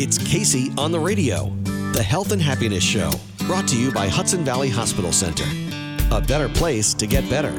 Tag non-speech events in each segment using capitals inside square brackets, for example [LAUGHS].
It's Casey on the radio, the health and happiness show, brought to you by Hudson Valley Hospital Center. A better place to get better.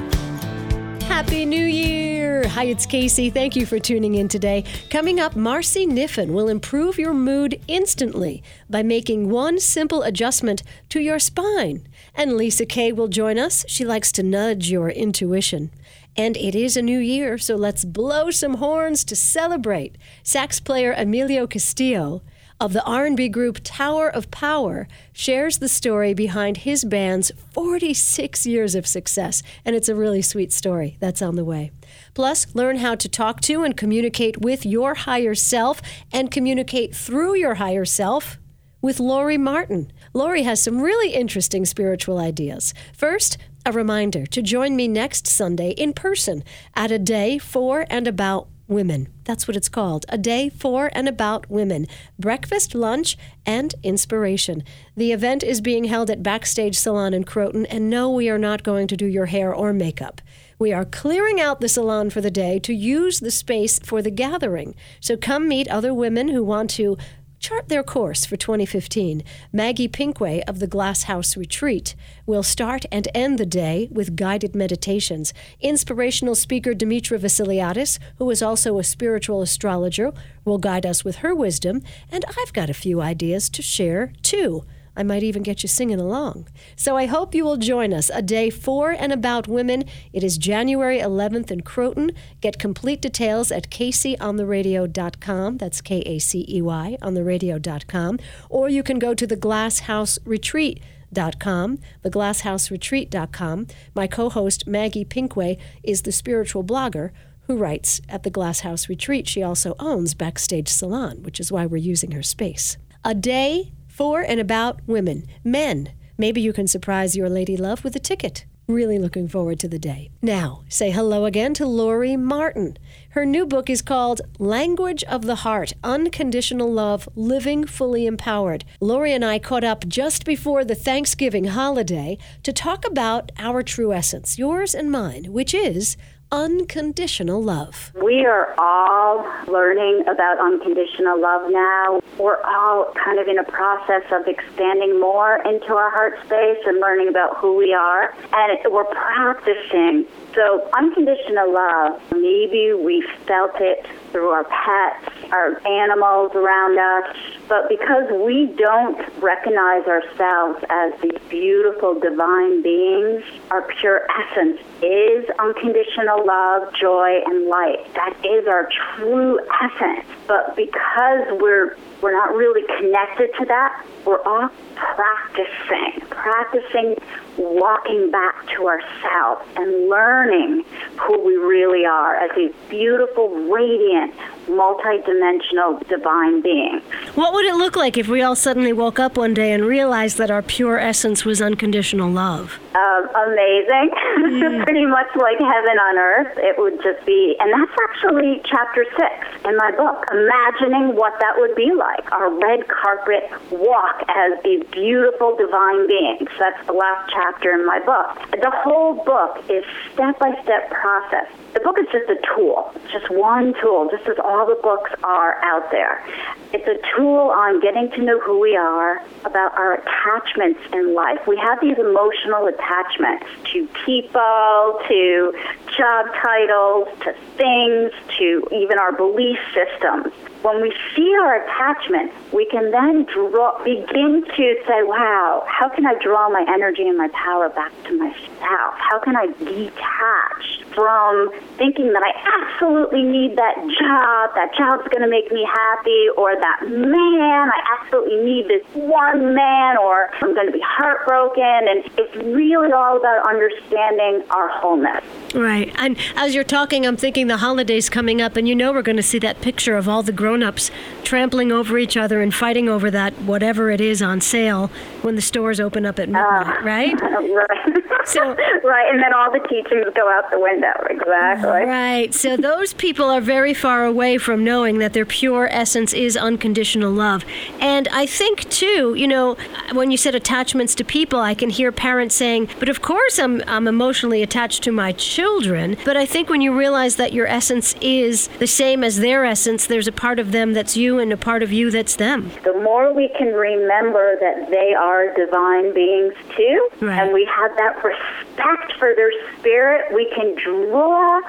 Happy New Year! Hi, it's Casey. Thank you for tuning in today. Coming up, Marcy Niffin will improve your mood instantly by making one simple adjustment to your spine. And Lisa Kay will join us. She likes to nudge your intuition. And it is a new year, so let's blow some horns to celebrate. Sax player Emilio Castillo of the R&B group Tower of Power shares the story behind his band's 46 years of success, and it's a really sweet story. That's on the way. Plus, learn how to talk to and communicate with your higher self and communicate through your higher self with Laurie Martin. Laurie has some really interesting spiritual ideas. First, a reminder to join me next Sunday in person at a day for and about women. That's what it's called. A day for and about women. Breakfast, lunch, and inspiration. The event is being held at Backstage Salon in Croton, and no, we are not going to do your hair or makeup. We are clearing out the salon for the day to use the space for the gathering. So come meet other women who want to chart their course for 2015. Maggie Pinkway of the Glass House Retreat will start and end the day with guided meditations. Inspirational speaker Demetra Vasiliadis, who is also a spiritual astrologer, will guide us with her wisdom, and I've got a few ideas to share too. I might even get you singing along. So I hope you will join us a day for and about women. It is January 11th in Croton. Get complete details at caseyontheradio.com. That's K A C E Y on the radio.com. Or you can go to the Glass House Retreat. Dot com, theglasshouseretreat.com. My co host, Maggie Pinkway, is the spiritual blogger who writes at the Glass House Retreat. She also owns Backstage Salon, which is why we're using her space. A day for and about women, men. Maybe you can surprise your lady love with a ticket. Really looking forward to the day. Now, say hello again to Laurie Martin. Her new book is called Language of the Heart Unconditional Love Living Fully Empowered. Laurie and I caught up just before the Thanksgiving holiday to talk about our true essence, yours and mine, which is unconditional love. We are all learning about unconditional love now. We're all kind of in a process of expanding more into our heart space and learning about who we are. And it, we're practicing. So, unconditional love, maybe we felt it through our pets, our animals around us, but because we don't recognize ourselves as these beautiful divine beings, our pure essence is unconditional love, joy, and light. That is our true essence. But because we're we're not really connected to that, we're all practicing, practicing walking back to ourselves and learning who we really are as these beautiful, radiant, multidimensional divine beings. What would it look like if we all suddenly woke up one day and realized that our pure essence was unconditional love? Uh, amazing. [LAUGHS] Mm. Pretty much like heaven on earth. It would just be, and that's actually chapter six in my book, imagining what that would be like. Our red carpet walk as these beautiful divine beings. That's the last chapter in my book. The whole book is step by step process. The book is just a tool, just one tool, just as all the books are out there. It's a tool on getting to know who we are, about our attachments in life. We have these emotional attachments to people, to job titles, to things, to even our belief systems. When we see our attachment, we can then draw, begin to say, wow, how can I draw my energy and my power back to myself? How can I detach from thinking that I absolutely need that job God, that child's going to make me happy, or that man, I absolutely need this one man, or I'm going to be heartbroken. And it's really all about understanding our wholeness. Right. And as you're talking, I'm thinking the holidays coming up, and you know we're going to see that picture of all the grown ups trampling over each other and fighting over that whatever it is on sale when the stores open up at midnight, ah. right? [LAUGHS] right. So- [LAUGHS] right, and then all the teachings go out the window. Exactly. Right. So those people are very far away from knowing that their pure essence is unconditional love. And I think too, you know, when you said attachments to people, I can hear parents saying, "But of course I'm I'm emotionally attached to my children." But I think when you realize that your essence is the same as their essence, there's a part of them that's you and a part of you that's them. the more we can remember that they are divine beings too, Right. and we have that respect for their spirit, we can draw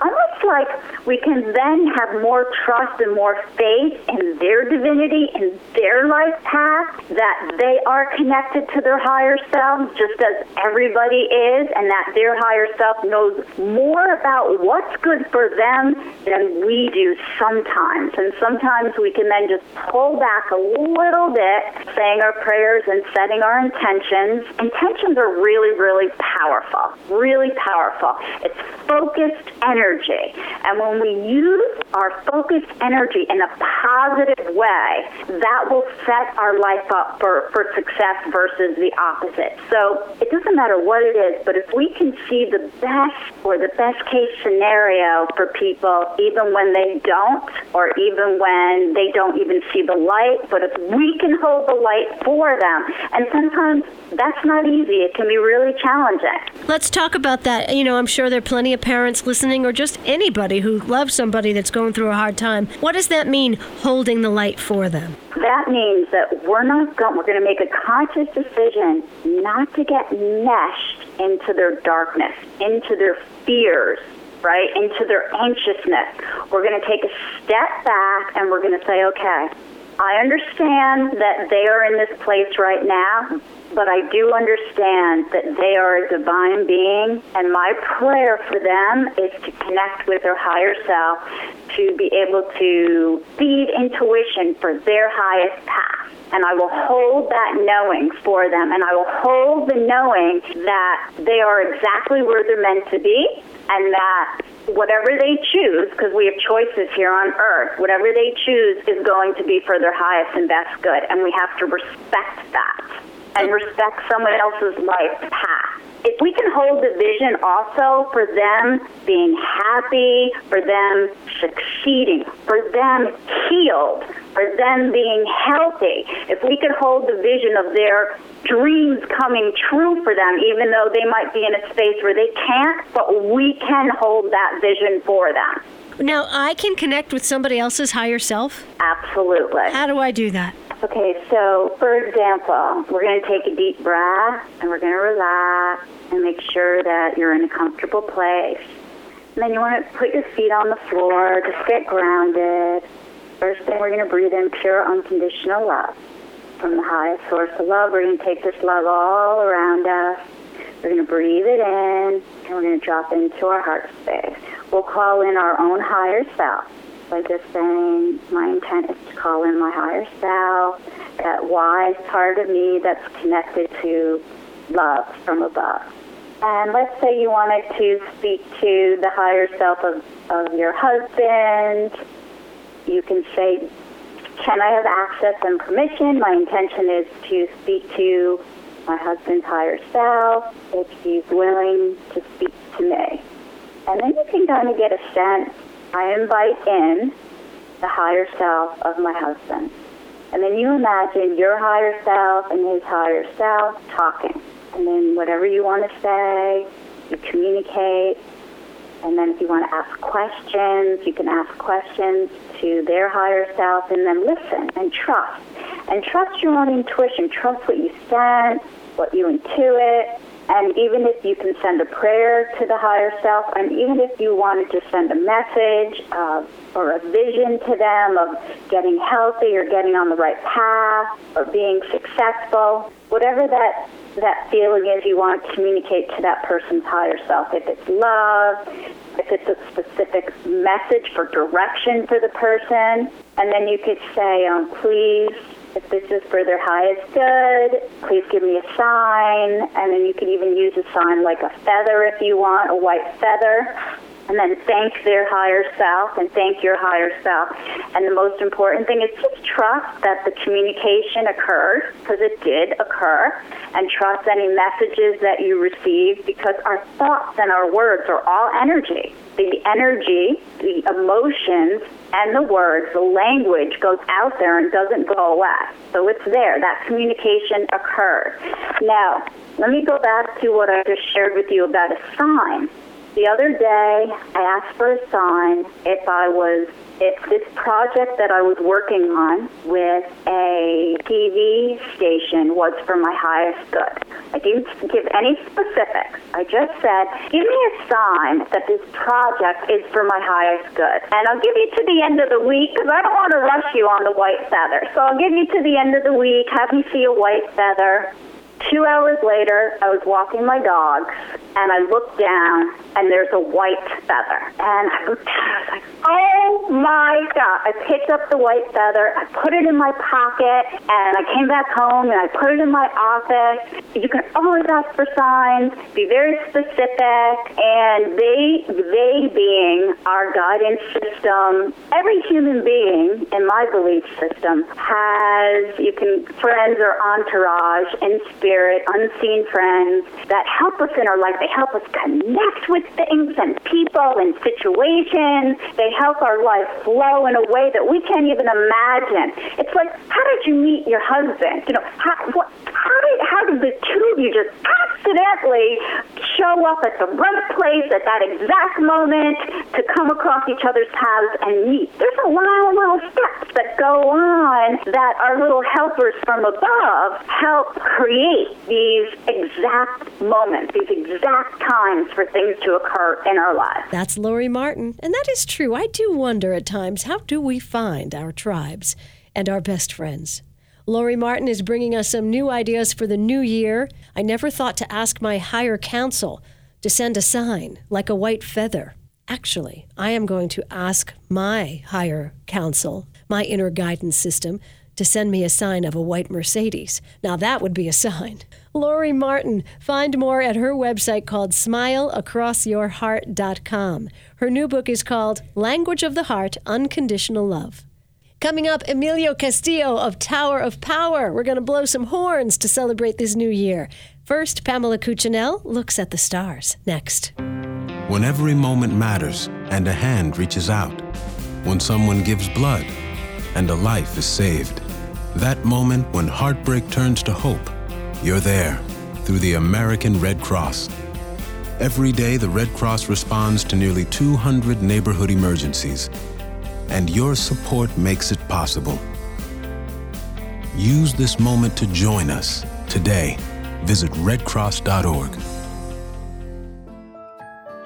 almost like we can then have more trust and more faith in their divinity and their life path that they are connected to their higher selves just as everybody is and that their higher self knows more about what's good for them than we do sometimes. And sometimes we can then just pull back a little bit saying our prayers and setting our intentions. Intentions are really really powerful really powerful. It's focused energy and when we use our focused energy in a positive way that will set our life up for, for success versus the opposite. So it doesn't matter what it is but if we can see the best or the best case scenario for people even when they don't or even when they don't even see the light but if we can hold the light for them and sometimes that's not easy. It can be really challenging. Let's talk about that. You know, I'm sure there are plenty of parents listening or just anybody who loves somebody that's going through a hard time. What does that mean, holding the light for them? that means that we're not going we're going to make a conscious decision not to get meshed into their darkness into their fears right into their anxiousness we're going to take a step back and we're going to say okay i understand that they are in this place right now but I do understand that they are a divine being, and my prayer for them is to connect with their higher self, to be able to feed intuition for their highest path. And I will hold that knowing for them, and I will hold the knowing that they are exactly where they're meant to be, and that whatever they choose, because we have choices here on earth, whatever they choose is going to be for their highest and best good, and we have to respect that and respect someone else's life path. If we can hold the vision also for them being happy, for them succeeding, for them healed, for them being healthy, if we could hold the vision of their dreams coming true for them, even though they might be in a space where they can't, but we can hold that vision for them. Now, I can connect with somebody else's higher self. Absolutely. How do I do that? Okay, so for example, we're going to take a deep breath and we're going to relax and make sure that you're in a comfortable place. And then you want to put your feet on the floor, just get grounded. First thing, we're going to breathe in pure unconditional love. From the highest source of love, we're going to take this love all around us. We're going to breathe it in and we're going to drop into our heart space. We'll call in our own higher self by just saying, my intent is to call in my higher self, that wise part of me that's connected to love from above. And let's say you wanted to speak to the higher self of, of your husband. You can say, can I have access and permission? My intention is to speak to my husband's higher self if he's willing to speak to me. And then you can kind of get a sense. I invite in the higher self of my husband. And then you imagine your higher self and his higher self talking. And then whatever you want to say, you communicate. And then if you want to ask questions, you can ask questions to their higher self and then listen and trust. And trust your own intuition. Trust what you sense, what you intuit. And even if you can send a prayer to the higher self, and even if you wanted to send a message of or a vision to them of getting healthy or getting on the right path or being successful. Whatever that that feeling is you want to communicate to that person's higher self. If it's love, if it's a specific message for direction for the person, and then you could say, um, please if this is for their highest good, please give me a sign. And then you can even use a sign like a feather if you want, a white feather. And then thank their higher self and thank your higher self. And the most important thing is just trust that the communication occurred, because it did occur, and trust any messages that you receive, because our thoughts and our words are all energy. The energy, the emotions, and the words, the language goes out there and doesn't go away. So it's there. That communication occurred. Now, let me go back to what I just shared with you about a sign. The other day, I asked for a sign if I was if this project that I was working on with a TV station was for my highest good. I didn't give any specifics. I just said, give me a sign that this project is for my highest good. And I'll give you to the end of the week because I don't want to rush you on the white feather. So I'll give you to the end of the week, have me see a white feather. Two hours later, I was walking my dogs, and I looked down, and there's a white feather. And I looked down, I was like, oh my God. I picked up the white feather, I put it in my pocket, and I came back home, and I put it in my office. You can always ask for signs, be very specific, and they, they being our guidance system, every human being, in my belief system, has, you can, friends or entourage, in spirit, unseen friends that help us in our life. They help us connect with things and people and situations. They help our life flow in a way that we can't even imagine. It's like, how did you meet your husband? You know, how, what, how did how did the two of you just accidentally show up at the right place at that exact moment to come across each other's paths and meet? There's a lot of little steps that go on that our little helpers from above help create these exact moments, these exact times for things to occur in our lives. That's Laurie Martin. And that is true. I do wonder at times how do we find our tribes and our best friends? Laurie Martin is bringing us some new ideas for the new year. I never thought to ask my higher council to send a sign like a white feather. Actually, I am going to ask my higher council, my inner guidance system, to send me a sign of a white Mercedes. Now that would be a sign. Laurie Martin, find more at her website called smileacrossyourheart.com. Her new book is called Language of the Heart Unconditional Love. Coming up, Emilio Castillo of Tower of Power. We're going to blow some horns to celebrate this new year. First, Pamela Cuccinell looks at the stars. Next. When every moment matters and a hand reaches out. When someone gives blood and a life is saved. That moment when heartbreak turns to hope. You're there through the American Red Cross. Every day, the Red Cross responds to nearly 200 neighborhood emergencies, and your support makes it possible. Use this moment to join us today. Visit redcross.org.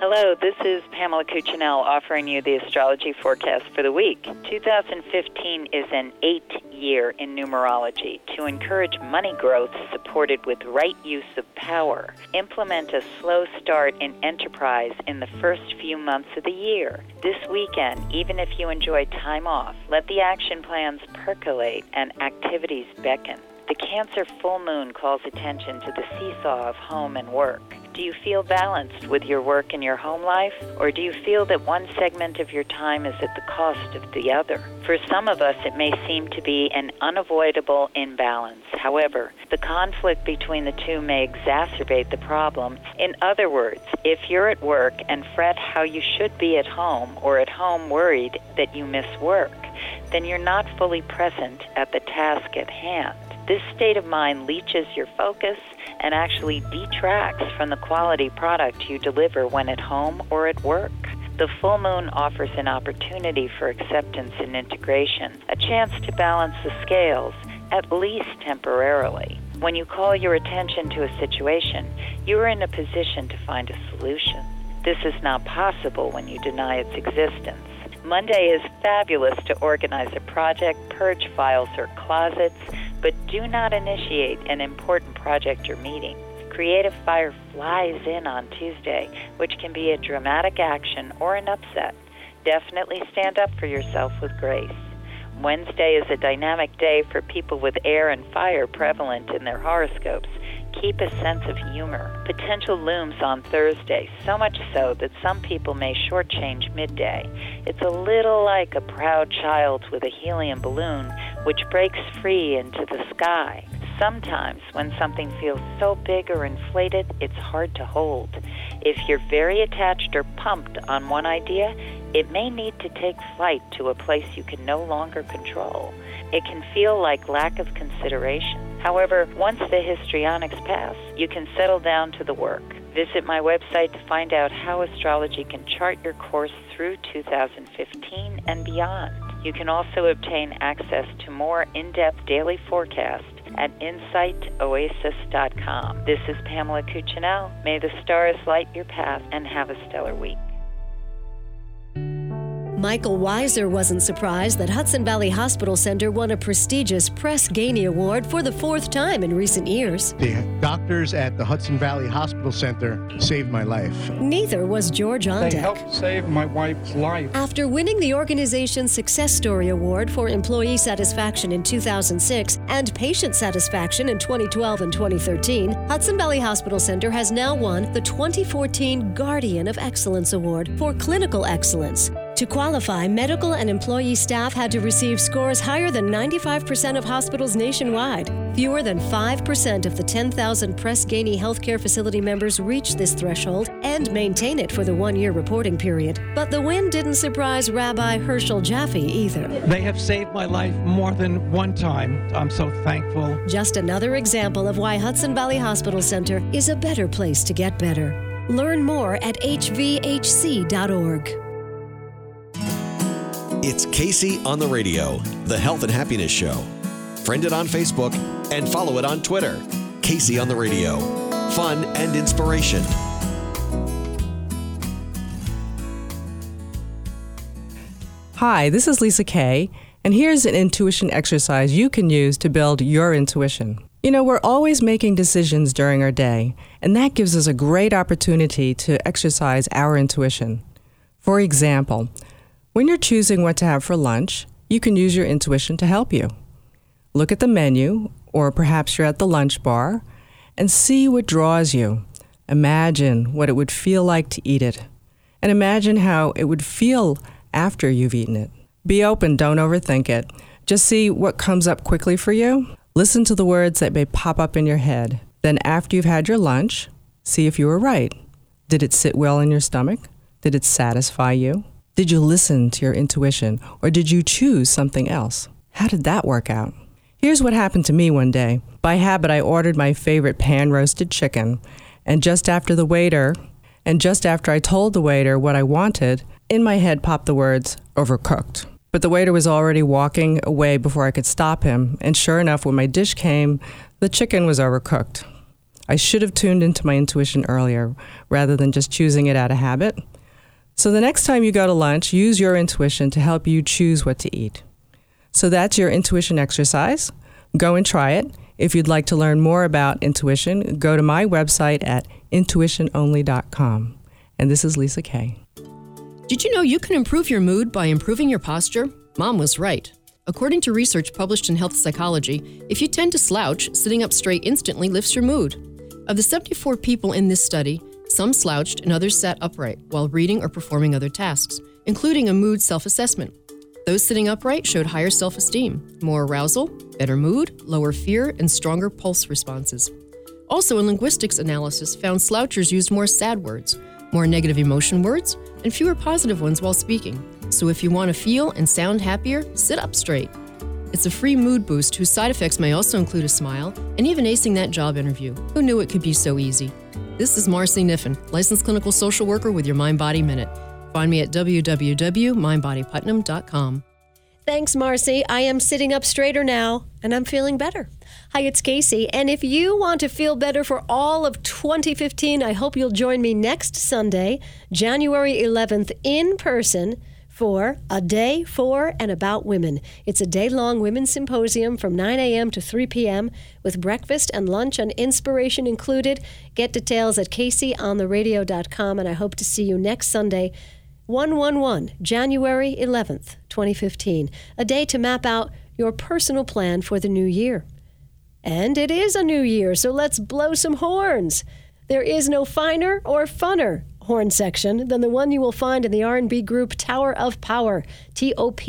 Hello, this is Pamela Cuccinell offering you the astrology forecast for the week. 2015 is an eight year in numerology to encourage money growth supported with right use of power. Implement a slow start in enterprise in the first few months of the year. This weekend, even if you enjoy time off, let the action plans percolate and activities beckon. The Cancer full moon calls attention to the seesaw of home and work. Do you feel balanced with your work and your home life? Or do you feel that one segment of your time is at the cost of the other? For some of us, it may seem to be an unavoidable imbalance. However, the conflict between the two may exacerbate the problem. In other words, if you're at work and fret how you should be at home, or at home worried that you miss work, then you're not fully present at the task at hand. This state of mind leaches your focus and actually detracts from the quality product you deliver when at home or at work. The full moon offers an opportunity for acceptance and integration, a chance to balance the scales, at least temporarily. When you call your attention to a situation, you are in a position to find a solution. This is not possible when you deny its existence. Monday is fabulous to organize a project, purge files or closets, but do not initiate an important project or meeting. Creative fire flies in on Tuesday, which can be a dramatic action or an upset. Definitely stand up for yourself with grace. Wednesday is a dynamic day for people with air and fire prevalent in their horoscopes. Keep a sense of humor. Potential looms on Thursday, so much so that some people may shortchange midday. It's a little like a proud child with a helium balloon which breaks free into the sky. Sometimes, when something feels so big or inflated, it's hard to hold. If you're very attached or pumped on one idea, it may need to take flight to a place you can no longer control. It can feel like lack of consideration. However, once the histrionics pass, you can settle down to the work. Visit my website to find out how astrology can chart your course through 2015 and beyond. You can also obtain access to more in depth daily forecasts at insightoasis.com. This is Pamela Cuccinell. May the stars light your path and have a stellar week. Michael Weiser wasn't surprised that Hudson Valley Hospital Center won a prestigious Press Ganey Award for the fourth time in recent years. The doctors at the Hudson Valley Hospital Center saved my life. Neither was George They Ondek. helped save my wife's life. After winning the organization's Success Story Award for Employee Satisfaction in 2006 and Patient Satisfaction in 2012 and 2013, Hudson Valley Hospital Center has now won the 2014 Guardian of Excellence Award for Clinical Excellence. To qualify, medical and employee staff had to receive scores higher than 95% of hospitals nationwide. Fewer than 5% of the 10,000 Press Ganey healthcare facility members reached this threshold and maintain it for the one year reporting period. But the win didn't surprise Rabbi Herschel Jaffe either. They have saved my life more than one time. I'm so thankful. Just another example of why Hudson Valley Hospital Center is a better place to get better. Learn more at hvhc.org. It's Casey on the Radio, the health and happiness show. Friend it on Facebook and follow it on Twitter. Casey on the Radio. Fun and inspiration. Hi, this is Lisa Kay, and here's an intuition exercise you can use to build your intuition. You know, we're always making decisions during our day, and that gives us a great opportunity to exercise our intuition. For example, when you're choosing what to have for lunch, you can use your intuition to help you. Look at the menu, or perhaps you're at the lunch bar, and see what draws you. Imagine what it would feel like to eat it, and imagine how it would feel after you've eaten it. Be open, don't overthink it. Just see what comes up quickly for you. Listen to the words that may pop up in your head. Then, after you've had your lunch, see if you were right. Did it sit well in your stomach? Did it satisfy you? Did you listen to your intuition or did you choose something else? How did that work out? Here's what happened to me one day. By habit, I ordered my favorite pan roasted chicken, and just after the waiter, and just after I told the waiter what I wanted, in my head popped the words, overcooked. But the waiter was already walking away before I could stop him, and sure enough, when my dish came, the chicken was overcooked. I should have tuned into my intuition earlier rather than just choosing it out of habit. So the next time you go to lunch, use your intuition to help you choose what to eat. So that's your intuition exercise. Go and try it. If you'd like to learn more about intuition, go to my website at intuitiononly.com. And this is Lisa Kay. Did you know you can improve your mood by improving your posture? Mom was right. According to research published in Health Psychology, if you tend to slouch, sitting up straight instantly lifts your mood. Of the 74 people in this study, some slouched and others sat upright while reading or performing other tasks, including a mood self assessment. Those sitting upright showed higher self esteem, more arousal, better mood, lower fear, and stronger pulse responses. Also, a linguistics analysis found slouchers used more sad words, more negative emotion words, and fewer positive ones while speaking. So, if you want to feel and sound happier, sit up straight. It's a free mood boost whose side effects may also include a smile and even acing that job interview. Who knew it could be so easy? This is Marcy Niffin, licensed clinical social worker with your Mind Body Minute. Find me at www.mindbodyputnam.com. Thanks, Marcy. I am sitting up straighter now, and I'm feeling better. Hi, it's Casey, and if you want to feel better for all of 2015, I hope you'll join me next Sunday, January 11th, in person for A Day for and About Women. It's a day long women's symposium from 9 a.m. to 3 p.m. with breakfast and lunch and inspiration included. Get details at caseyontheradio.com, and I hope to see you next Sunday. 111, January 11th, 2015. A day to map out your personal plan for the new year. And it is a new year, so let's blow some horns. There is no finer or funner horn section than the one you will find in the R&B group Tower of Power, TOP.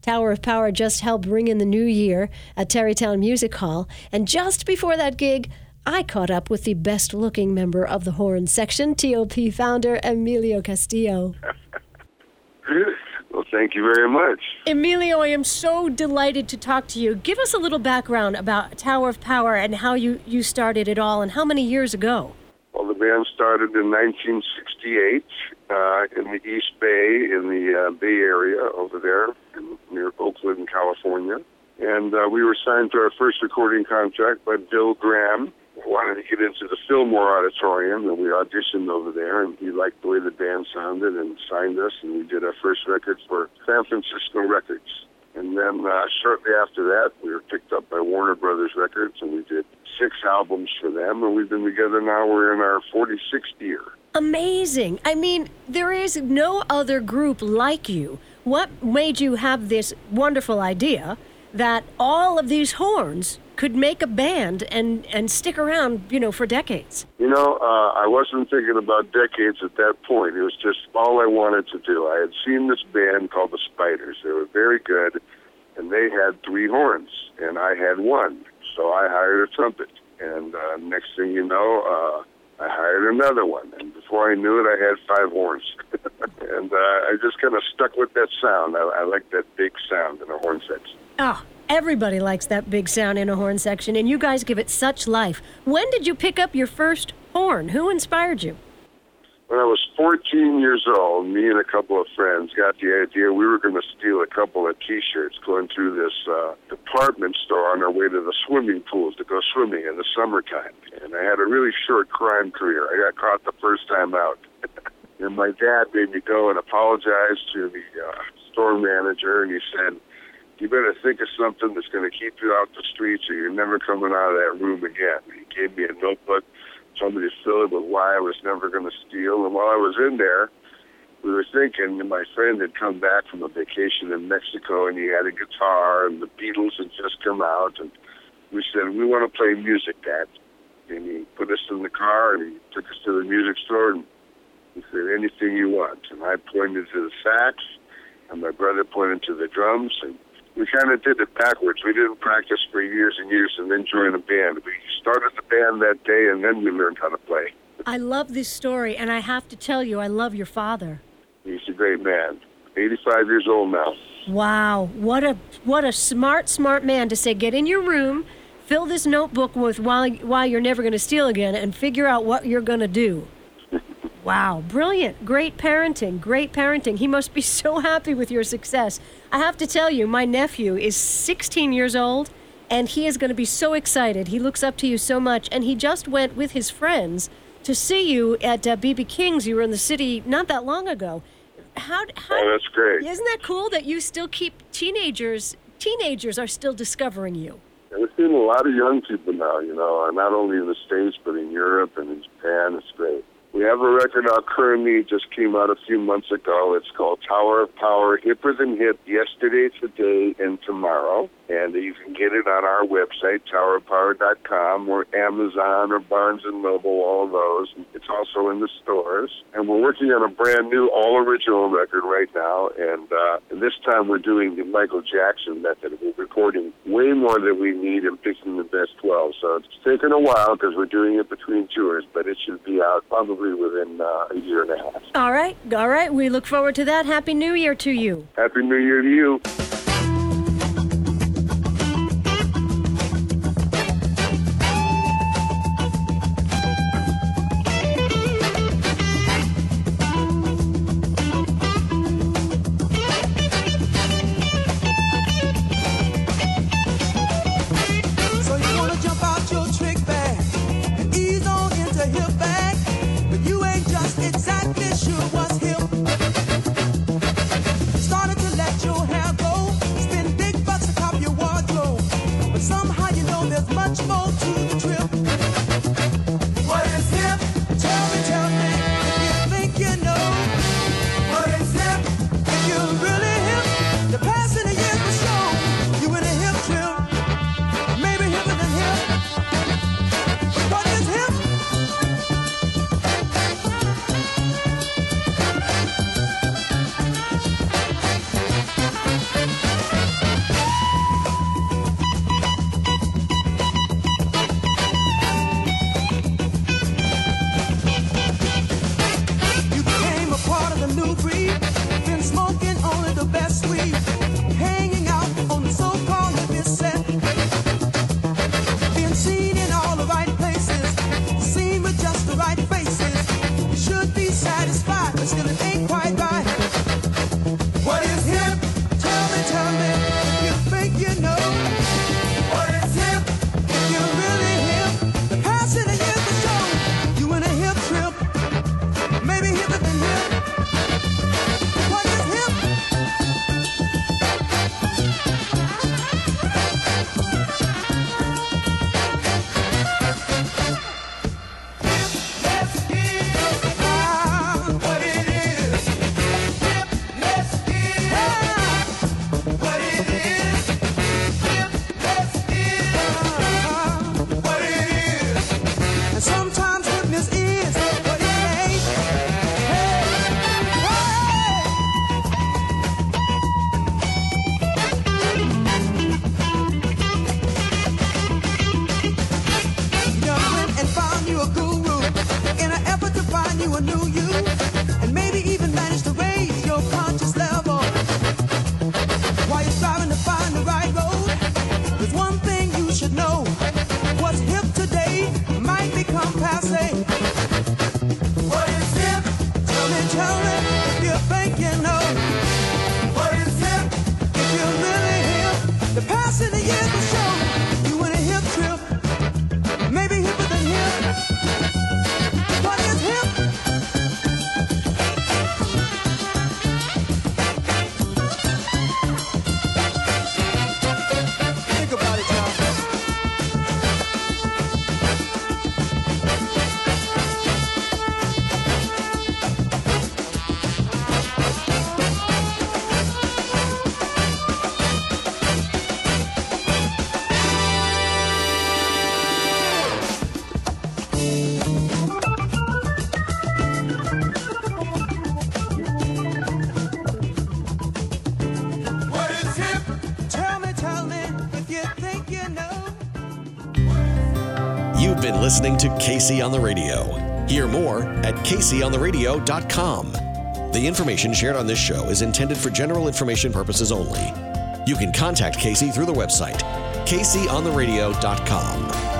Tower of Power just helped ring in the new year at Tarrytown Music Hall, and just before that gig, I caught up with the best looking member of the horn section, TOP founder Emilio Castillo. [LAUGHS] well, thank you very much. Emilio, I am so delighted to talk to you. Give us a little background about Tower of Power and how you, you started it all and how many years ago. Well, the band started in 1968 uh, in the East Bay, in the uh, Bay Area over there, in, near Oakland, California. And uh, we were signed to our first recording contract by Bill Graham. Wanted to get into the Fillmore Auditorium, and we auditioned over there, and he liked the way the band sounded and signed us, and we did our first record for San Francisco Records. And then uh, shortly after that, we were picked up by Warner Brothers Records, and we did six albums for them, and we've been together now. We're in our 46th year. Amazing. I mean, there is no other group like you. What made you have this wonderful idea that all of these horns could make a band and, and stick around, you know, for decades? You know, uh, I wasn't thinking about decades at that point. It was just all I wanted to do. I had seen this band called the Spiders. They were very good, and they had three horns, and I had one. So I hired a trumpet, and uh, next thing you know, uh, I hired another one, and before I knew it, I had five horns. [LAUGHS] and uh, I just kind of stuck with that sound. I, I like that big sound in a horn section. Oh, everybody likes that big sound in a horn section, and you guys give it such life. When did you pick up your first horn? Who inspired you? When I was 14 years old, me and a couple of friends got the idea we were going to steal a couple of T-shirts going through this uh, department store on our way to the swimming pools to go swimming in the summertime. And I had a really short crime career. I got caught the first time out. [LAUGHS] and my dad made me go and apologize to the uh, store manager, and he said, you better think of something that's going to keep you out the streets or you're never coming out of that room again. He gave me a notebook somebody fill it with why I was never going to steal. And while I was in there, we were thinking, and my friend had come back from a vacation in Mexico, and he had a guitar, and the Beatles had just come out, and we said, we want to play music, Dad. And he put us in the car, and he took us to the music store, and he said, anything you want. And I pointed to the sax, and my brother pointed to the drums, and we kind of did it backwards. We didn't practice for years and years and then join a band. We started that day and then we learned how to play. I love this story, and I have to tell you, I love your father. He's a great man. 85 years old now. Wow, what a what a smart, smart man to say, get in your room, fill this notebook with why why you're never going to steal again, and figure out what you're going to do. [LAUGHS] Wow, brilliant. Great parenting. Great parenting. He must be [LAUGHS] so happy with your success. I have to tell you, my nephew is 16 years old and he is going to be so excited. He looks up to you so much and he just went with his friends to see you at BB uh, King's. You were in the city not that long ago. How, how Oh, that's great. Isn't that cool that you still keep teenagers teenagers are still discovering you? And we're seeing a lot of young people now, you know, not only in the States but in Europe and in Japan. It's great. We have a record out currently, just came out a few months ago. It's called Tower of Power, Hipper Than Hip, Yesterday, Today, and Tomorrow. And you can get it on our website, towerofpower.com, or Amazon, or Barnes & Noble, all those. It's also in the stores. And we're working on a brand new all-original record right now. And, uh, and this time we're doing the Michael Jackson method. We're recording way more than we need and picking the best 12. So it's taken a while because we're doing it between tours, but it should be out probably within uh, a year and a half. All right, all right. We look forward to that. Happy New Year to you. Happy New Year to you. Listening to Casey on the Radio. Hear more at CaseyOnTheRadio.com. The information shared on this show is intended for general information purposes only. You can contact Casey through the website, CaseyOnTheRadio.com.